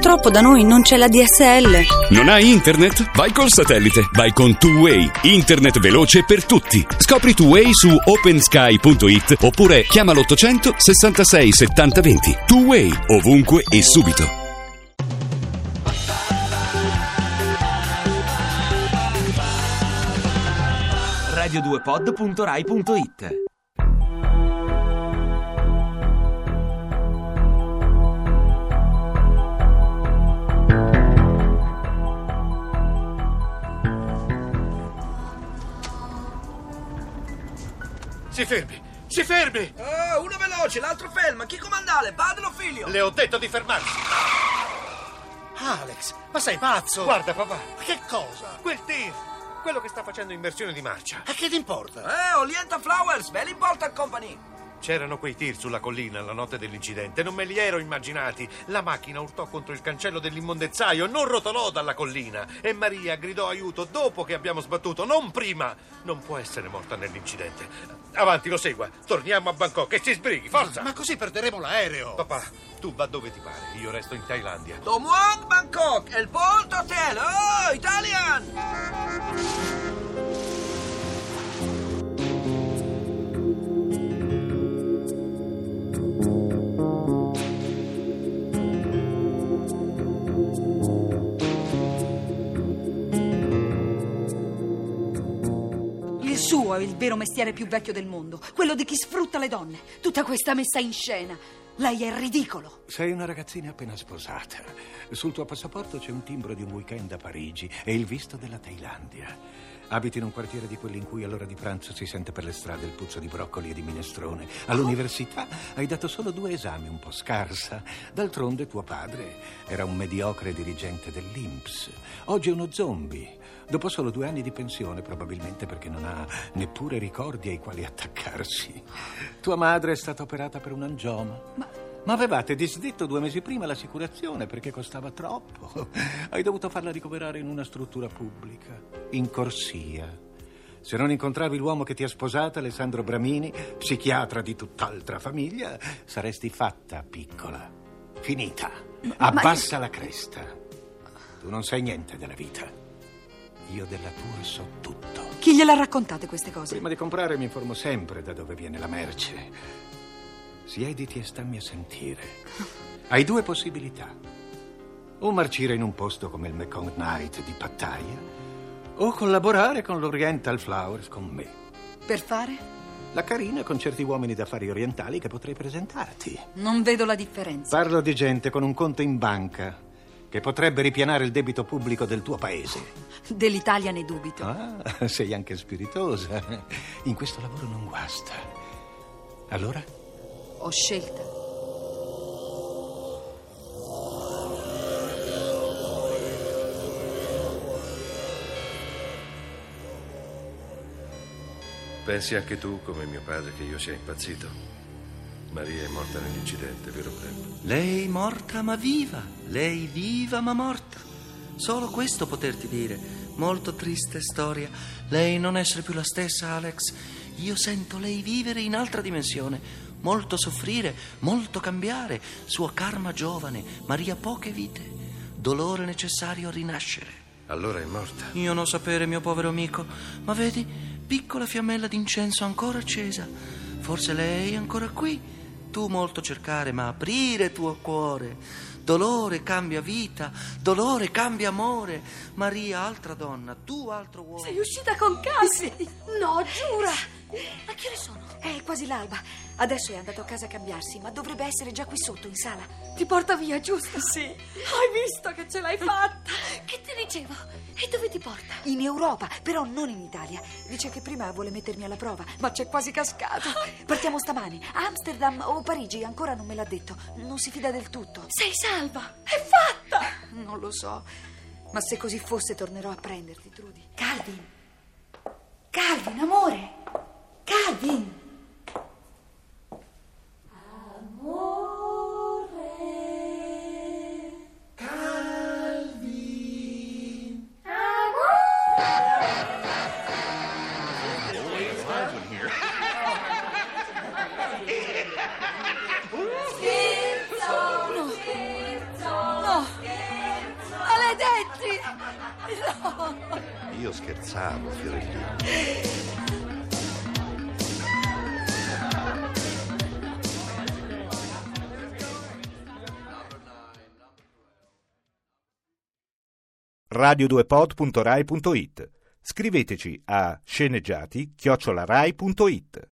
Purtroppo da noi non c'è la DSL. Non hai internet? Vai col satellite. Vai con Two Way. Internet veloce per tutti. Scopri Two Way su opensky.it oppure chiama l'800 66 70 20. Two Way. Ovunque e subito. radio2pod.rai.it fermi! Si fermi! Oh, uno veloce, l'altro ferma. Chi comandale? Padre o figlio? Le ho detto di fermarsi! Alex, ma sei pazzo? Guarda, papà. Che cosa? Quel tir! Quello che sta facendo immersione di marcia. A che ti importa? Eh, Olienta Flowers, ve l'importa company. C'erano quei tir sulla collina la notte dell'incidente, non me li ero immaginati. La macchina urtò contro il cancello dell'immondezzaio, non rotolò dalla collina. E Maria gridò aiuto dopo che abbiamo sbattuto, non prima. Non può essere morta nell'incidente. Avanti, lo segua. Torniamo a Bangkok e si sbrighi, forza! Ma così perderemo l'aereo. Papà, tu va dove ti pare, io resto in Thailandia. Do Muang Bangkok, el Bolt Hotel. Oh, Italian! Suo è il vero mestiere più vecchio del mondo, quello di chi sfrutta le donne. Tutta questa messa in scena. Lei è ridicolo. Sei una ragazzina appena sposata. Sul tuo passaporto c'è un timbro di un weekend a Parigi e il visto della Thailandia. Abiti in un quartiere di quelli in cui all'ora di pranzo si sente per le strade il puzzo di broccoli e di minestrone. All'università hai dato solo due esami, un po' scarsa. D'altronde tuo padre era un mediocre dirigente dell'Inps. Oggi è uno zombie. Dopo solo due anni di pensione, probabilmente perché non ha neppure ricordi ai quali attaccarsi. Tua madre è stata operata per un angioma. Ma... Ma avevate disdetto due mesi prima l'assicurazione perché costava troppo. Hai dovuto farla ricoverare in una struttura pubblica, in corsia. Se non incontravi l'uomo che ti ha sposata, Alessandro Bramini, psichiatra di tutt'altra famiglia, saresti fatta piccola. Finita. Abbassa la cresta. Tu non sai niente della vita. Io della tua so tutto. Chi gliel'ha raccontate queste cose? Prima di comprare mi informo sempre da dove viene la merce. Siediti e stammi a sentire. Hai due possibilità. O marcire in un posto come il Mekong Night di Pattaya, o collaborare con l'Oriental Flowers con me. Per fare? La carina con certi uomini d'affari orientali che potrei presentarti. Non vedo la differenza. Parlo di gente con un conto in banca che potrebbe ripianare il debito pubblico del tuo paese. Dell'Italia ne dubito. Ah, sei anche spiritosa. In questo lavoro non guasta. Allora? Ho scelta. Pensi anche tu, come mio padre, che io sia impazzito? Maria è morta nell'incidente, vero Clem? Lei morta ma viva, lei viva ma morta. Solo questo poterti dire. Molto triste storia. Lei non essere più la stessa, Alex. Io sento lei vivere in altra dimensione. Molto soffrire, molto cambiare. Suo karma giovane, Maria poche vite. Dolore necessario a rinascere. Allora è morta. Io non sapere, mio povero amico, ma vedi, piccola fiammella d'incenso ancora accesa. Forse lei è ancora qui. Tu molto cercare, ma aprire tuo cuore. Dolore cambia vita, dolore cambia amore. Maria, altra donna, tu altro uomo. Sei uscita con Cassi? No, giura. Ma che ore sono? È quasi l'alba. Adesso è andato a casa a cambiarsi, ma dovrebbe essere già qui sotto, in sala. Ti porta via, giusto? Sì. Hai visto che ce l'hai fatta? Che ti dicevo? E dove ti porta? In Europa, però non in Italia. Dice che prima vuole mettermi alla prova, ma c'è quasi cascato. Partiamo stamani. Amsterdam o Parigi, ancora non me l'ha detto. Non si fida del tutto. Sei salva. È fatta. Non lo so. Ma se così fosse, tornerò a prenderti, Trudy. Calvin. Calvin, amore. Calvin. Io scherzavo, Fiorellino. radio2pod.rai.it Scriveteci a sceneggiati chiocciolarai.it